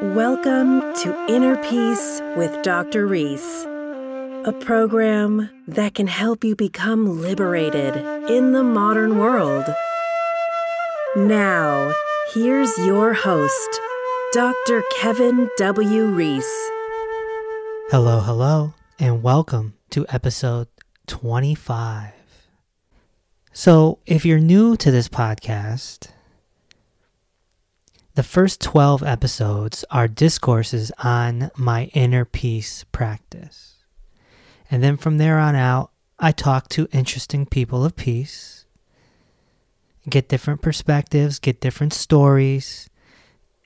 Welcome to Inner Peace with Dr. Reese, a program that can help you become liberated in the modern world. Now, here's your host, Dr. Kevin W. Reese. Hello, hello, and welcome to episode 25. So, if you're new to this podcast, the first 12 episodes are discourses on my inner peace practice. And then from there on out, I talk to interesting people of peace, get different perspectives, get different stories,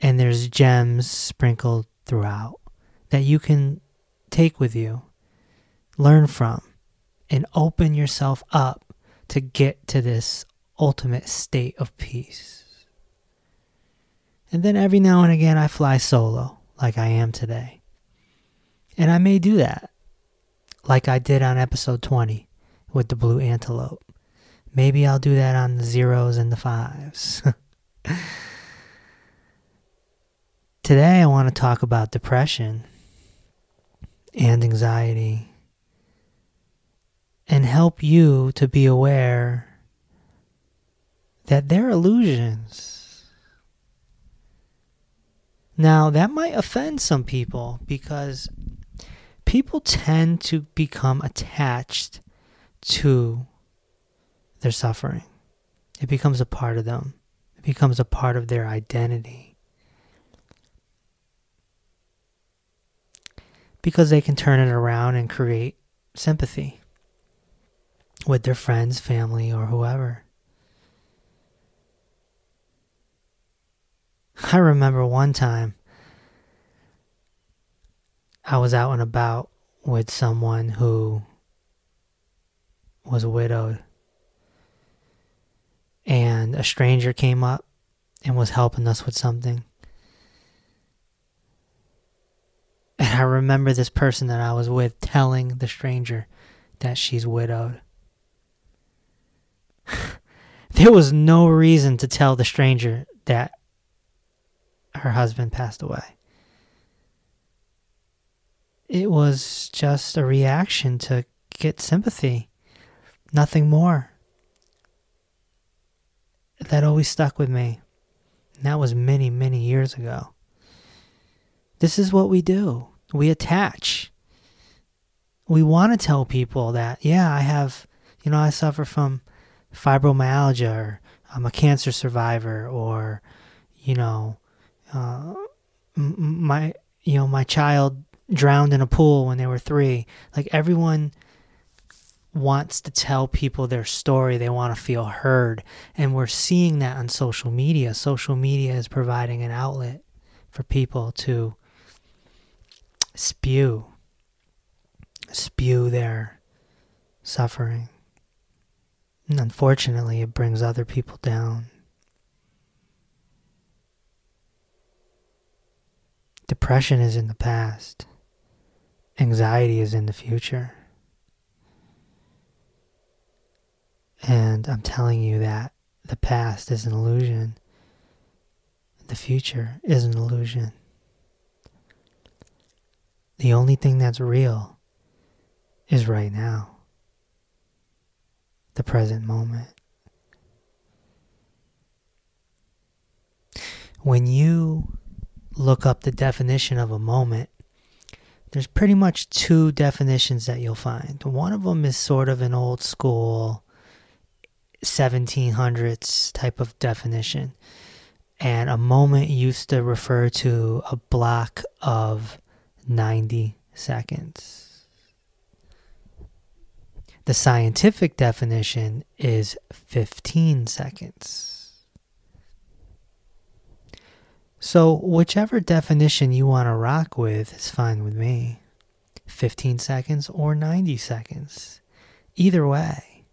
and there's gems sprinkled throughout that you can take with you, learn from, and open yourself up to get to this ultimate state of peace. And then every now and again, I fly solo, like I am today. And I may do that, like I did on episode 20 with the blue antelope. Maybe I'll do that on the zeros and the fives. Today, I want to talk about depression and anxiety and help you to be aware that they're illusions now, that might offend some people because people tend to become attached to their suffering. It becomes a part of them, it becomes a part of their identity. Because they can turn it around and create sympathy with their friends, family, or whoever. I remember one time I was out and about with someone who was widowed. And a stranger came up and was helping us with something. And I remember this person that I was with telling the stranger that she's widowed. there was no reason to tell the stranger that her husband passed away. It was just a reaction to get sympathy, nothing more. That always stuck with me. And that was many, many years ago. This is what we do we attach. We want to tell people that, yeah, I have, you know, I suffer from fibromyalgia, or I'm a cancer survivor, or, you know, uh, my you know my child drowned in a pool when they were three. Like everyone wants to tell people their story. They want to feel heard, and we're seeing that on social media. Social media is providing an outlet for people to spew spew their suffering. And unfortunately, it brings other people down. Depression is in the past. Anxiety is in the future. And I'm telling you that the past is an illusion. The future is an illusion. The only thing that's real is right now, the present moment. When you look up the definition of a moment, there's pretty much two definitions that you'll find. One of them is sort of an old school 1700s type of definition. And a moment used to refer to a block of 90 seconds. The scientific definition is 15 seconds. So, whichever definition you want to rock with is fine with me. 15 seconds or 90 seconds. Either way,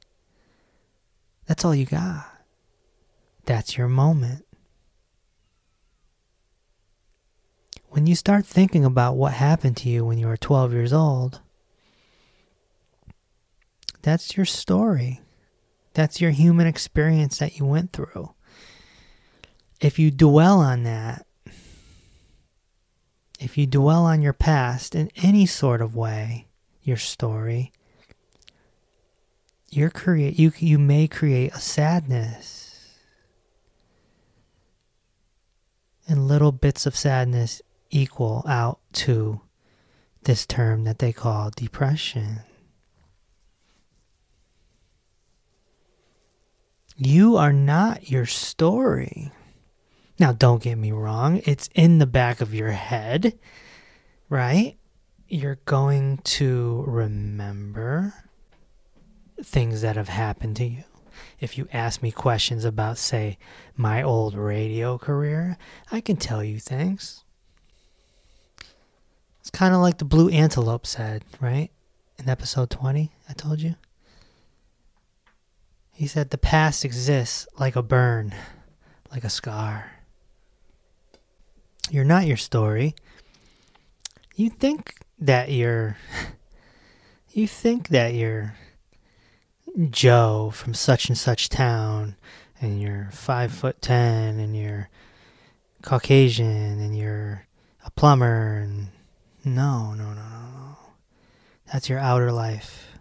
that's all you got. That's your moment. When you start thinking about what happened to you when you were 12 years old, that's your story. That's your human experience that you went through if you dwell on that, if you dwell on your past in any sort of way, your story, you're create you you may create a sadness. And little bits of sadness equal out to this term that they call depression. You are not your story. Now, don't get me wrong, it's in the back of your head, right? You're going to remember things that have happened to you. If you ask me questions about, say, my old radio career, I can tell you things. It's kind of like the blue antelope said, right? In episode 20, I told you. He said, The past exists like a burn, like a scar. You're not your story. You think that you're. You think that you're Joe from such and such town, and you're five foot ten, and you're Caucasian, and you're a plumber, and no, no, no, no, no. That's your outer life.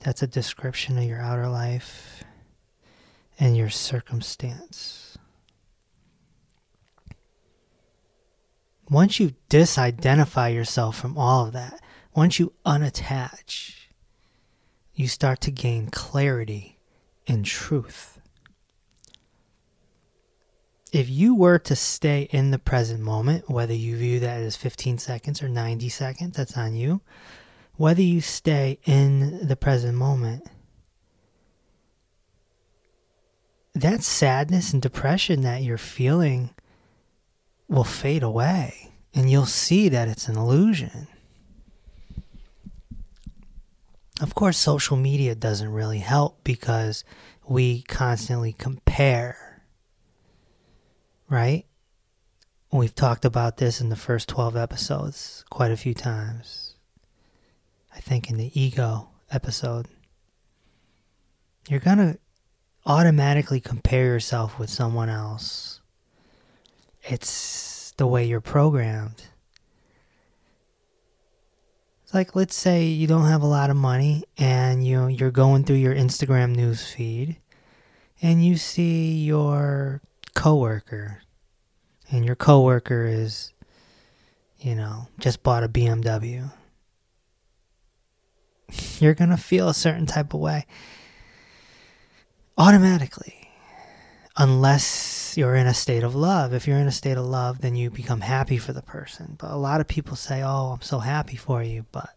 That's a description of your outer life and your circumstance. Once you disidentify yourself from all of that, once you unattach, you start to gain clarity and truth. If you were to stay in the present moment, whether you view that as 15 seconds or 90 seconds, that's on you. Whether you stay in the present moment, that sadness and depression that you're feeling will fade away and you'll see that it's an illusion. Of course, social media doesn't really help because we constantly compare, right? We've talked about this in the first 12 episodes quite a few times. I think in the ego episode. You're going to automatically compare yourself with someone else. It's the way you're programmed. Like let's say you don't have a lot of money and you you're going through your Instagram news feed and you see your coworker and your coworker is you know just bought a BMW you're going to feel a certain type of way automatically unless you're in a state of love. If you're in a state of love, then you become happy for the person. But a lot of people say, "Oh, I'm so happy for you," but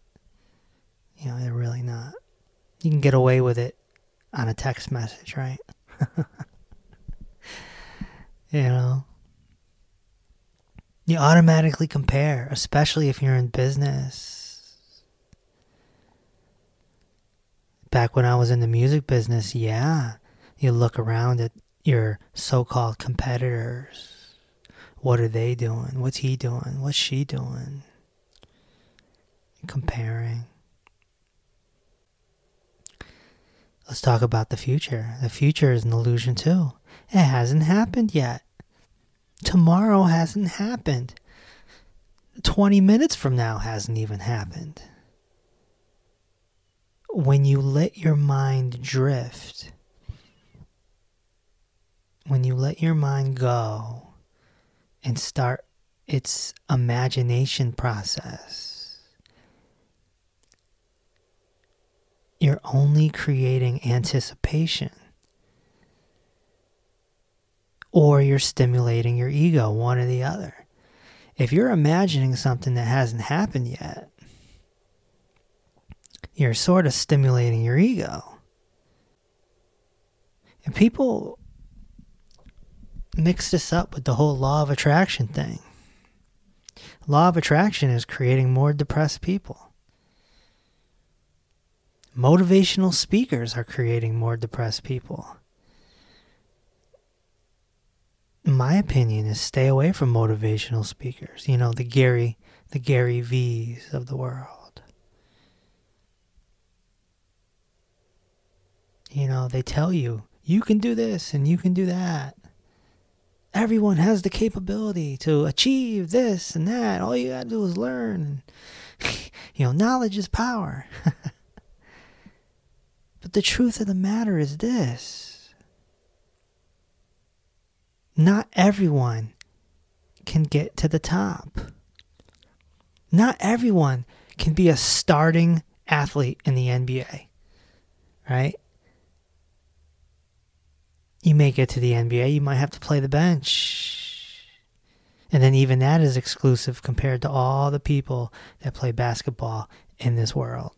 you know, they're really not. You can get away with it on a text message, right? you know. You automatically compare, especially if you're in business. Back when I was in the music business, yeah, you look around at your so called competitors. What are they doing? What's he doing? What's she doing? Comparing. Let's talk about the future. The future is an illusion too. It hasn't happened yet. Tomorrow hasn't happened. 20 minutes from now hasn't even happened. When you let your mind drift, when you let your mind go and start its imagination process, you're only creating anticipation. Or you're stimulating your ego, one or the other. If you're imagining something that hasn't happened yet, you're sort of stimulating your ego. And people mix this up with the whole law of attraction thing. Law of attraction is creating more depressed people. Motivational speakers are creating more depressed people. My opinion is stay away from motivational speakers. You know, the Gary the Gary V's of the world. You know, they tell you you can do this and you can do that Everyone has the capability to achieve this and that. All you gotta do is learn. you know, knowledge is power. but the truth of the matter is this not everyone can get to the top. Not everyone can be a starting athlete in the NBA, right? You may get to the NBA, you might have to play the bench. And then even that is exclusive compared to all the people that play basketball in this world.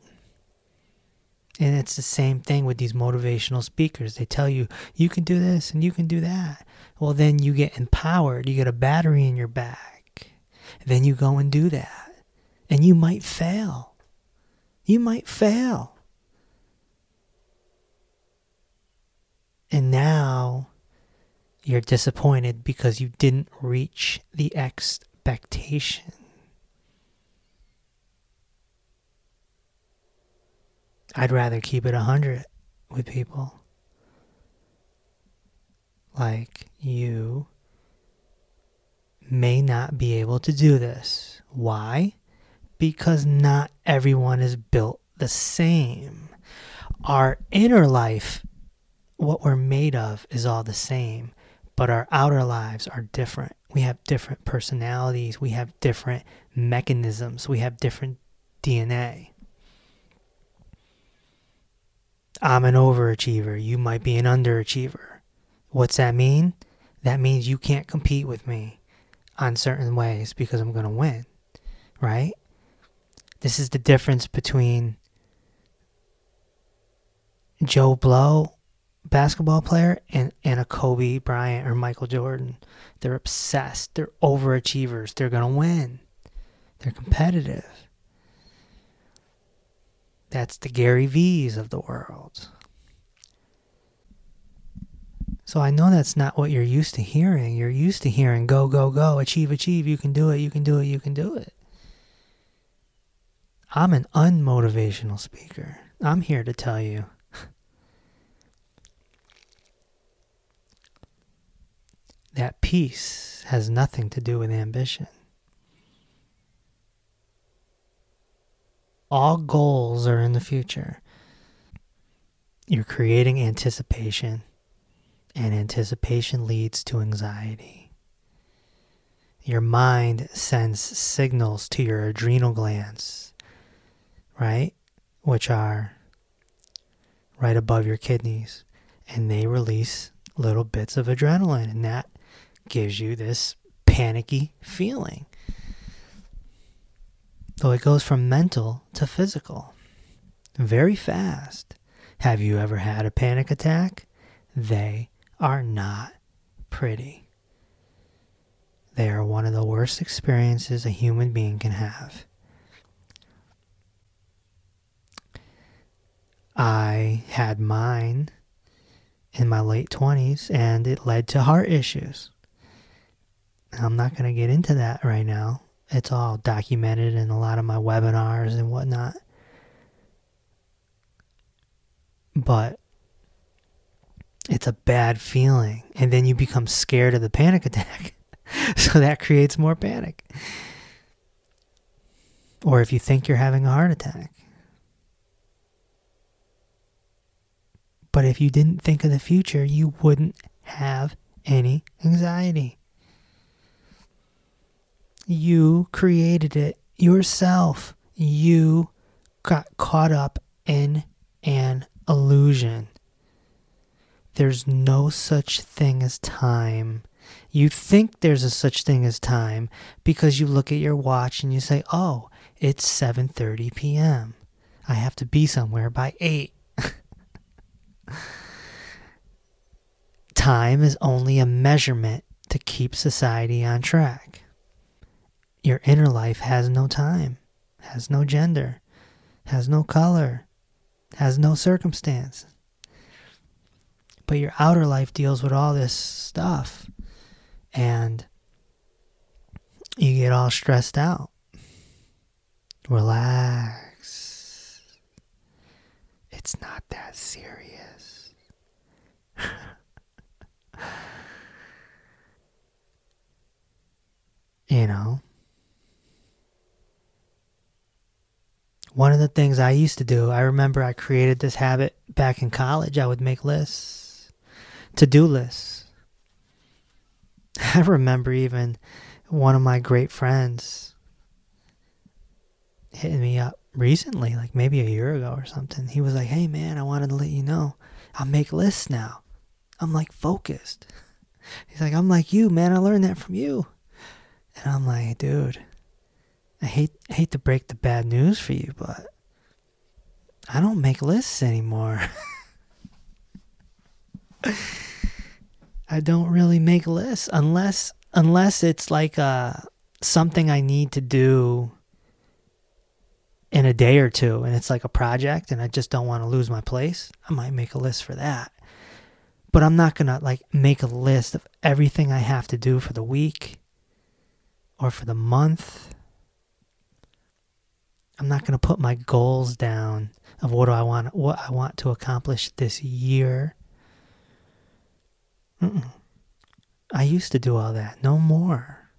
And it's the same thing with these motivational speakers. They tell you, you can do this and you can do that. Well, then you get empowered. You get a battery in your back. Then you go and do that. And you might fail. You might fail. And now you're disappointed because you didn't reach the expectation. I'd rather keep it 100 with people. Like, you may not be able to do this. Why? Because not everyone is built the same. Our inner life, what we're made of, is all the same, but our outer lives are different. We have different personalities, we have different mechanisms, we have different DNA. I'm an overachiever. You might be an underachiever. What's that mean? That means you can't compete with me on certain ways because I'm going to win, right? This is the difference between Joe Blow, basketball player, and, and a Kobe Bryant or Michael Jordan. They're obsessed. They're overachievers. They're going to win. They're competitive. That's the Gary V's of the world. So I know that's not what you're used to hearing. You're used to hearing go, go, go, achieve, achieve, you can do it, you can do it, you can do it. I'm an unmotivational speaker. I'm here to tell you that peace has nothing to do with ambition. All goals are in the future. You're creating anticipation, and anticipation leads to anxiety. Your mind sends signals to your adrenal glands, right? Which are right above your kidneys, and they release little bits of adrenaline, and that gives you this panicky feeling. So it goes from mental to physical very fast. Have you ever had a panic attack? They are not pretty. They are one of the worst experiences a human being can have. I had mine in my late 20s and it led to heart issues. I'm not going to get into that right now it's all documented in a lot of my webinars and whatnot. But it's a bad feeling. And then you become scared of the panic attack. so that creates more panic. Or if you think you're having a heart attack. But if you didn't think of the future, you wouldn't have any anxiety. You created it yourself. You got caught up in an illusion. There's no such thing as time. You think there's a such thing as time because you look at your watch and you say, "Oh, it's 7:30 p.m. I have to be somewhere by 8." time is only a measurement to keep society on track. Your inner life has no time, has no gender, has no color, has no circumstance. But your outer life deals with all this stuff. And you get all stressed out. Relax. It's not that serious. You know? One of the things I used to do, I remember I created this habit back in college. I would make lists, to do lists. I remember even one of my great friends hitting me up recently, like maybe a year ago or something. He was like, Hey man, I wanted to let you know I make lists now. I'm like focused. He's like, I'm like you, man. I learned that from you. And I'm like, dude, I hate hate to break the bad news for you, but I don't make lists anymore. I don't really make lists unless unless it's like uh something I need to do in a day or two and it's like a project and I just don't want to lose my place. I might make a list for that. But I'm not going to like make a list of everything I have to do for the week or for the month. I'm not going to put my goals down of what do I want what I want to accomplish this year. Mm-mm. I used to do all that. No more.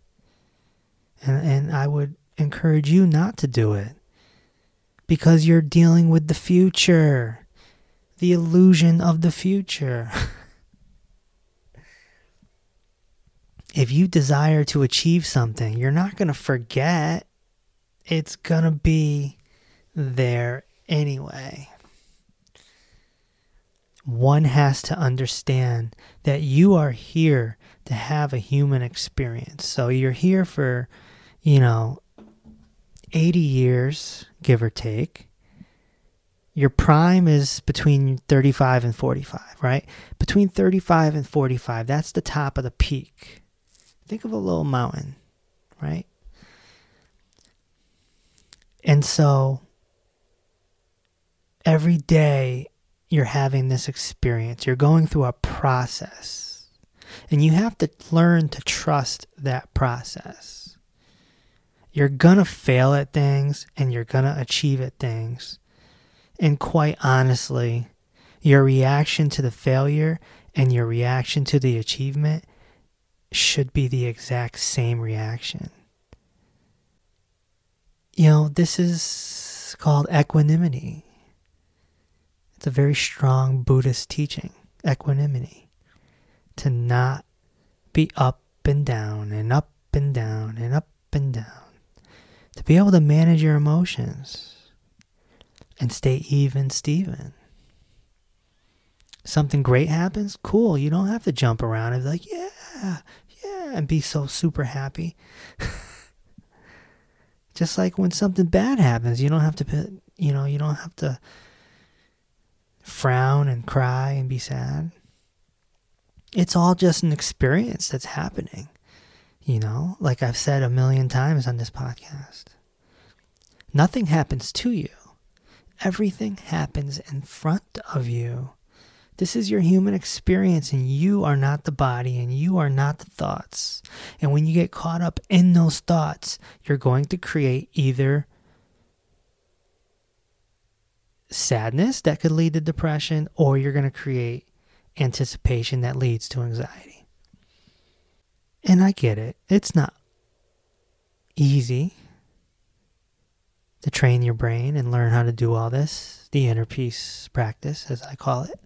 And and I would encourage you not to do it. Because you're dealing with the future. The illusion of the future. if you desire to achieve something, you're not going to forget. It's to be there anyway. One has to understand that you are here to have a human experience. So you're here for, you know, 80 years, give or take. Your prime is between 35 and 45, right? Between 35 and 45, that's the top of the peak. Think of a little mountain, right? And so every day you're having this experience, you're going through a process, and you have to learn to trust that process. You're gonna fail at things and you're gonna achieve at things. And quite honestly, your reaction to the failure and your reaction to the achievement should be the exact same reaction. You know, this is called equanimity. It's a very strong Buddhist teaching, equanimity. To not be up and down and up and down and up and down. To be able to manage your emotions and stay even, Steven. Something great happens, cool. You don't have to jump around and be like, yeah, yeah, and be so super happy. Just like when something bad happens, you don't have to, you know, you don't have to frown and cry and be sad. It's all just an experience that's happening, you know, like I've said a million times on this podcast. Nothing happens to you, everything happens in front of you. This is your human experience, and you are not the body, and you are not the thoughts. And when you get caught up in those thoughts, you're going to create either sadness that could lead to depression, or you're going to create anticipation that leads to anxiety. And I get it, it's not easy to train your brain and learn how to do all this, the inner peace practice, as I call it.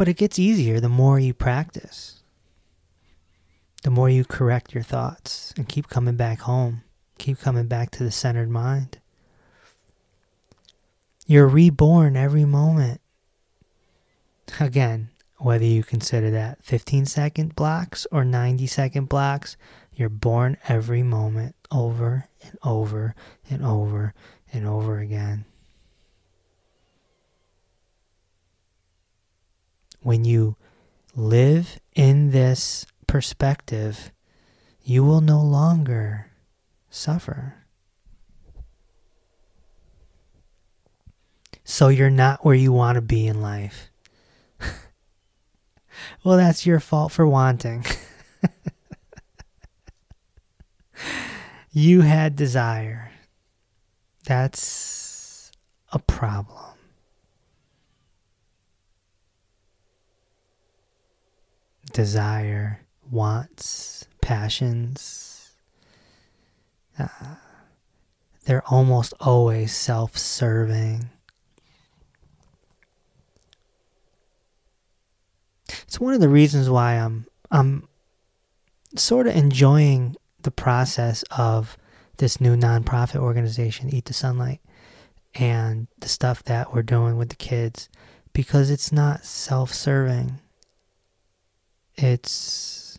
But it gets easier the more you practice. The more you correct your thoughts and keep coming back home, keep coming back to the centered mind. You're reborn every moment. Again, whether you consider that 15 second blocks or 90 second blocks, you're born every moment over and over and over and over again. When you live in this perspective, you will no longer suffer. So you're not where you want to be in life. well, that's your fault for wanting. you had desire. That's a problem. Desire wants, passions. Uh, they're almost always self serving. It's one of the reasons why I'm I'm sort of enjoying the process of this new nonprofit organization, Eat the Sunlight, and the stuff that we're doing with the kids because it's not self serving. It's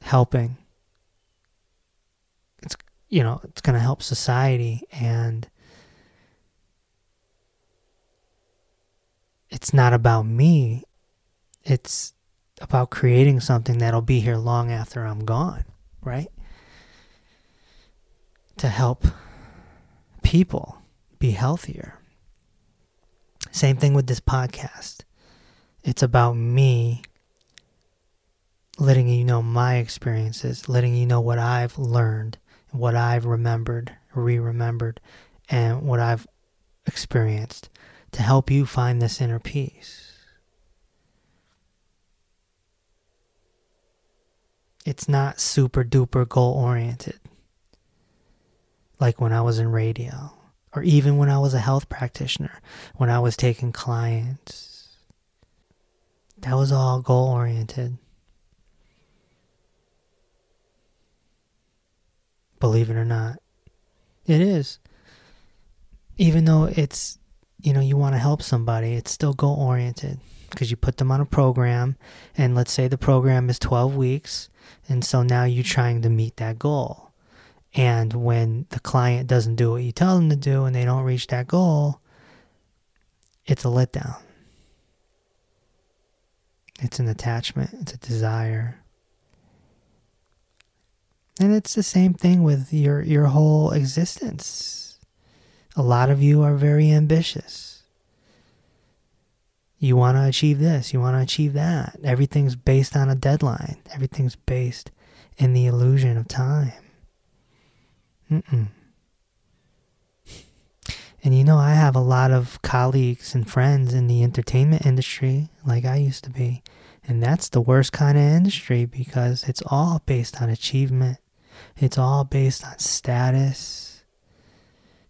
helping. It's, you know, it's going to help society and it's not about me. It's about creating something that'll be here long after I'm gone, right? To help people be healthier. Same thing with this podcast. It's about me letting you know my experiences, letting you know what I've learned, what I've remembered, re remembered, and what I've experienced to help you find this inner peace. It's not super duper goal oriented like when I was in radio or even when I was a health practitioner, when I was taking clients. That was all goal oriented. Believe it or not, it is. Even though it's, you know, you want to help somebody, it's still goal oriented because you put them on a program, and let's say the program is 12 weeks, and so now you're trying to meet that goal and when the client doesn't do what you tell them to do and they don't reach that goal, it's a letdown. It's an attachment, it's a desire. And it's the same thing with your your whole existence. A lot of you are very ambitious. You want to achieve this, you want to achieve that. Everything's based on a deadline. Everything's based in the illusion of time. Mm-mm. And you know, I have a lot of colleagues and friends in the entertainment industry, like I used to be. And that's the worst kind of industry because it's all based on achievement, it's all based on status.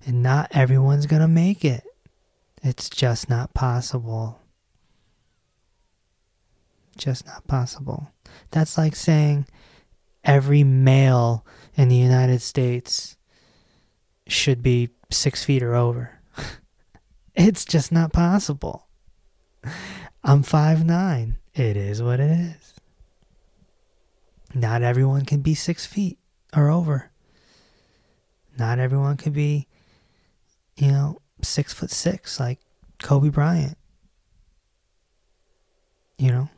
And not everyone's going to make it. It's just not possible. Just not possible. That's like saying every male in the United States should be six feet or over. it's just not possible. I'm five nine. It is what it is. Not everyone can be six feet or over. Not everyone can be, you know, six foot six like Kobe Bryant. You know,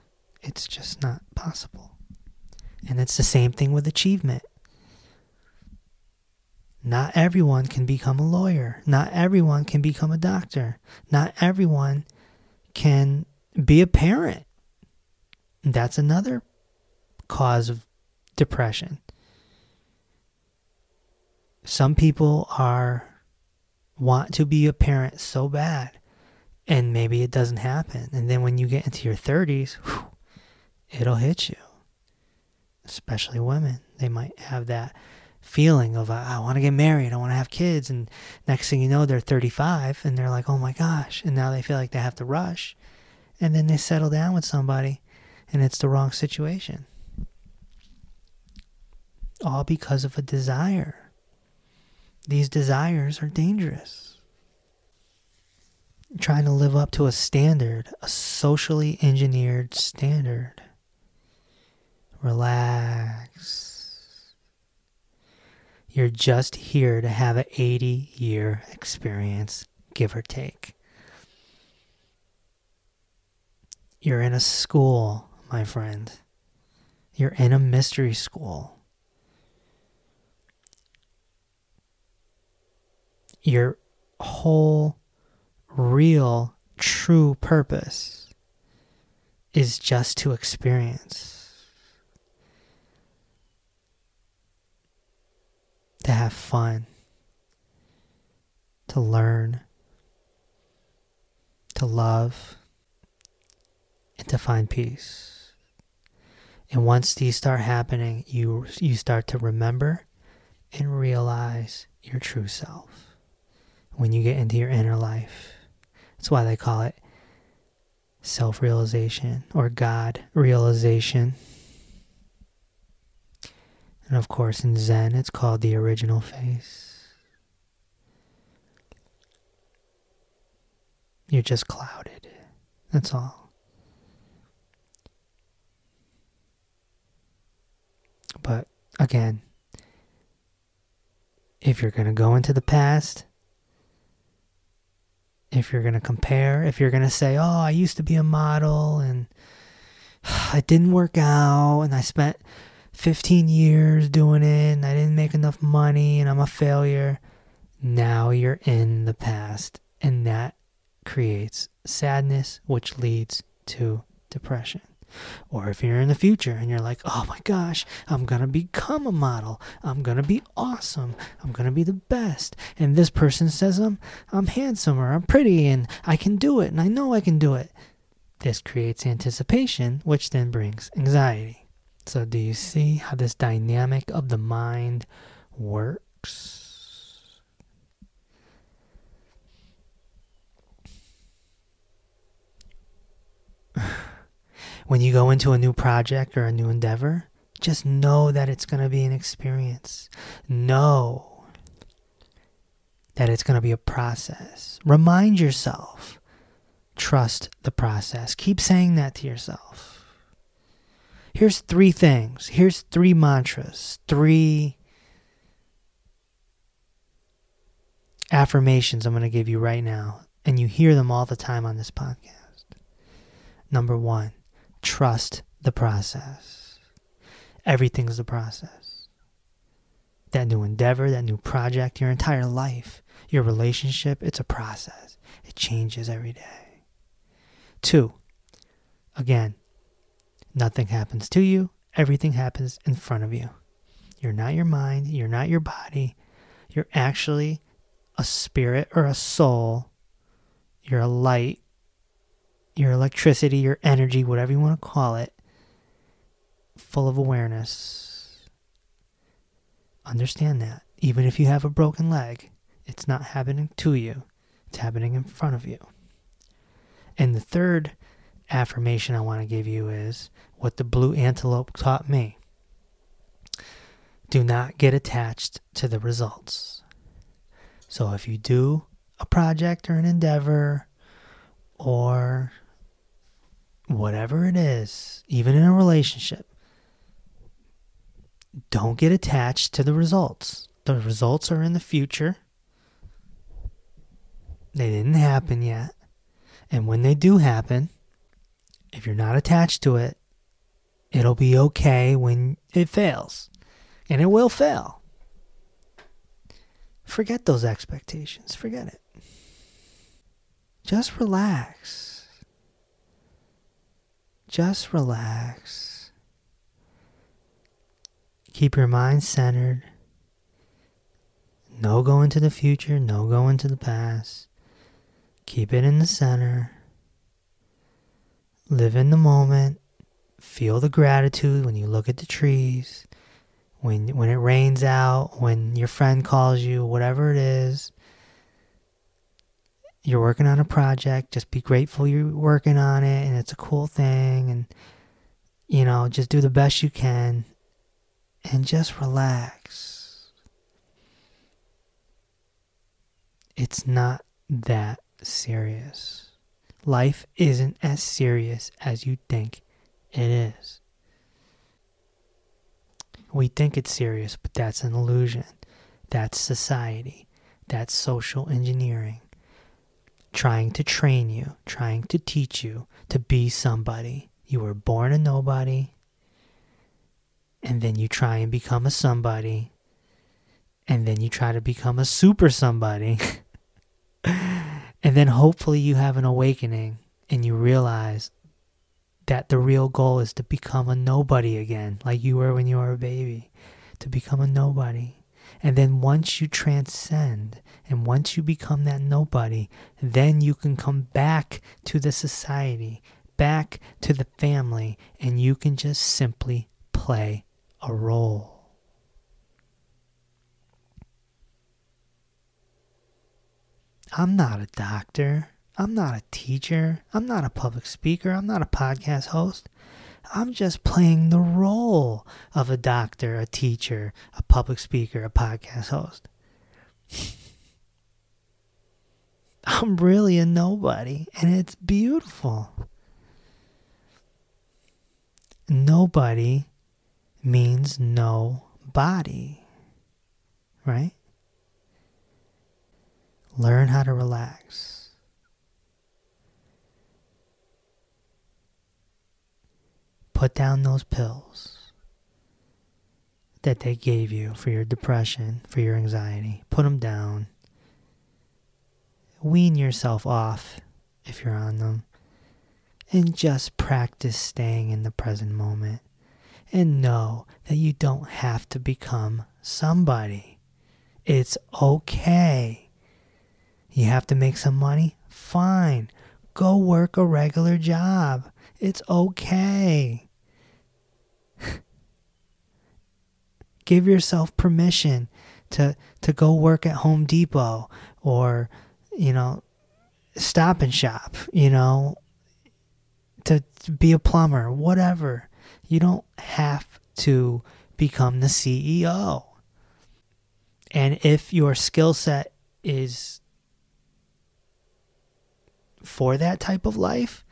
it's just not possible. And it's the same thing with achievement. Not everyone can become a lawyer. Not everyone can become a doctor. Not everyone can be a parent. That's another cause of depression. Some people are want to be a parent so bad and maybe it doesn't happen. And then when you get into your 30s, whew, it'll hit you. Especially women. They might have that feeling of I want to get married, I want to have kids, and next thing you know, they're 35 and they're like, oh my gosh, and now they feel like they have to rush, and then they settle down with somebody, and it's the wrong situation, all because of a desire. These desires are dangerous. Trying to live up to a standard, a socially engineered standard. Relax you're just here to have an 80 year experience, give or take. You're in a school, my friend. You're in a mystery school. Your whole, real, true purpose is just to experience. to have fun, to learn, to love, and to find peace. And once these start happening, you you start to remember and realize your true self. When you get into your inner life. That's why they call it self-realization or God realization. And of course in Zen it's called the original face. You're just clouded. That's all. But again, if you're going to go into the past, if you're going to compare, if you're going to say, oh, I used to be a model and it didn't work out and I spent 15 years doing it and I didn't make enough money and I'm a failure. Now you're in the past and that creates sadness, which leads to depression. Or if you're in the future and you're like, oh my gosh, I'm going to become a model. I'm going to be awesome. I'm going to be the best. And this person says I'm, I'm handsome or I'm pretty and I can do it and I know I can do it. This creates anticipation, which then brings anxiety. So, do you see how this dynamic of the mind works? when you go into a new project or a new endeavor, just know that it's going to be an experience. Know that it's going to be a process. Remind yourself. Trust the process. Keep saying that to yourself. Here's three things. Here's three mantras, three affirmations I'm going to give you right now. And you hear them all the time on this podcast. Number one, trust the process. Everything's the process. That new endeavor, that new project, your entire life, your relationship, it's a process. It changes every day. Two, again, nothing happens to you, everything happens in front of you. You're not your mind, you're not your body, you're actually a spirit or a soul. You're a light your electricity, your energy, whatever you want to call it, full of awareness. Understand that. Even if you have a broken leg, it's not happening to you, it's happening in front of you. And the third affirmation I want to give you is what the blue antelope taught me. Do not get attached to the results. So if you do a project or an endeavor or whatever it is, even in a relationship, don't get attached to the results. The results are in the future. They didn't happen yet. And when they do happen, if you're not attached to it, it'll be okay when it fails. And it will fail. Forget those expectations. Forget it. Just relax. Just relax. Keep your mind centered. No going to the future, no going to the past. Keep it in the center. Live in the moment. Feel the gratitude when you look at the trees, when when it rains out, when your friend calls you, whatever it is you're working on a project, just be grateful you're working on it and it's a cool thing and you know, just do the best you can and just relax. It's not that serious. Life isn't as serious as you think it is. We think it's serious, but that's an illusion. That's society. That's social engineering trying to train you, trying to teach you to be somebody. You were born a nobody, and then you try and become a somebody, and then you try to become a super somebody. and then hopefully you have an awakening and you realize that the real goal is to become a nobody again, like you were when you were a baby, to become a nobody. And then once you transcend and once you become that nobody, then you can come back to the society, back to the family and you can just simply play a role. I'm not a doctor. I'm not a teacher. I'm not a public speaker. I'm not a podcast host. I'm just playing the role of a doctor, a teacher, a public speaker, a podcast host. I'm really a nobody, and it's beautiful. Nobody means no body, right? Learn how to relax. Put down those pills that they gave you for your depression, for your anxiety. Put them down. Wean yourself off if you're on them. And just practice staying in the present moment. And know that you don't have to become somebody. It's okay. You have to make some money? Fine. Go work a regular job. It's okay. Give yourself permission to to go work at Home Depot or you know stop and shop, you know, to, to be a plumber, whatever. You don't have to become the CEO. And if your skill set is for that type of life,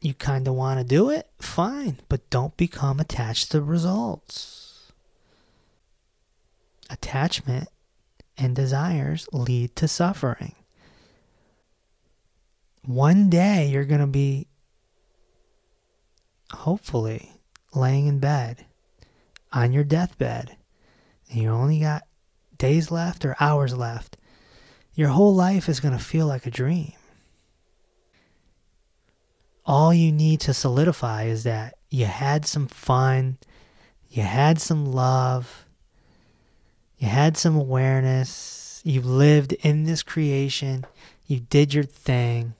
you kind of want to do it, fine, but don't become attached to results. Attachment and desires lead to suffering. One day you're going to be, hopefully, laying in bed on your deathbed, and you only got days left or hours left. Your whole life is going to feel like a dream all you need to solidify is that you had some fun, you had some love, you had some awareness, you lived in this creation, you did your thing.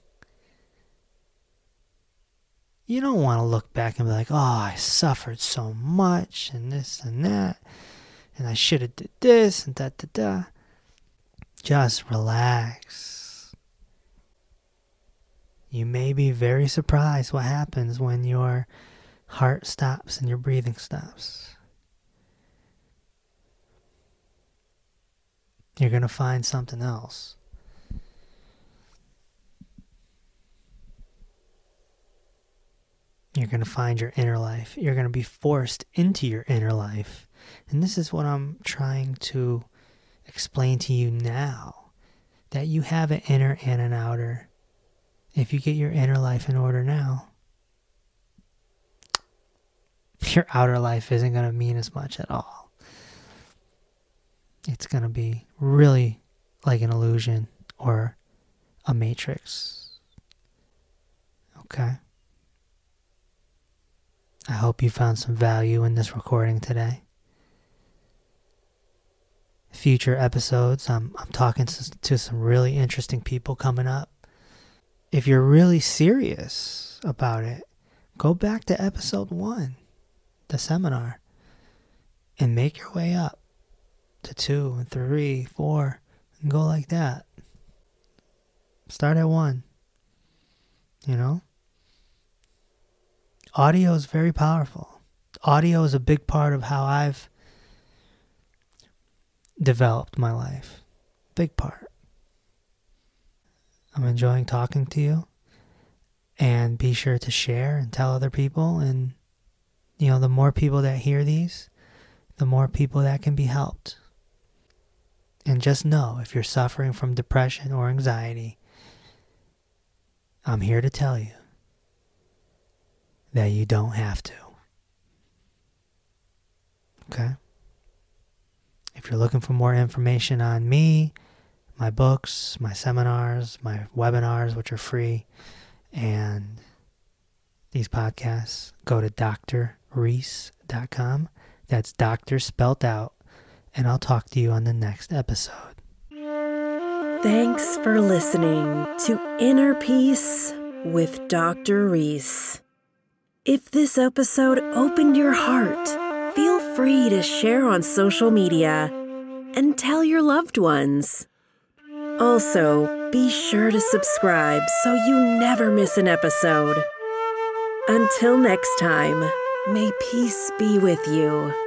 You don't want to look back and be like, oh, I suffered so much and this and that, and I should have did this and da da da. Just relax you may be very surprised what happens when your heart stops and your breathing stops. You're going to find something else. You're going to find your inner life. You're going to be forced into your inner life. And this is what I'm trying to explain to you now that you have an inner and an outer if you get your inner life in order now, your outer life isn't going to mean as much at all. It's going to be really like an illusion or a matrix. Okay? I hope you found some value in this recording today. Future episodes, I'm, I'm talking to, to some really interesting people coming up if you're really serious about it, go back to episode one, the seminar, and make your way up to two and three, four, and go like that. Start at one. You know? Audio is very powerful. Audio is a big part of how I've developed my life. Big part. I'm enjoying talking to you. And be sure to share and tell other people. And, you know, the more people that hear these, the more people that can be helped. And just know if you're suffering from depression or anxiety, I'm here to tell you that you don't have to. Okay? If you're looking for more information on me, my books, my seminars, my webinars, which are free, and these podcasts, go to doctorreese.com. That's doctor spelt out. And I'll talk to you on the next episode. Thanks for listening to Inner Peace with Dr. Reese. If this episode opened your heart, feel free to share on social media and tell your loved ones. Also, be sure to subscribe so you never miss an episode. Until next time, may peace be with you.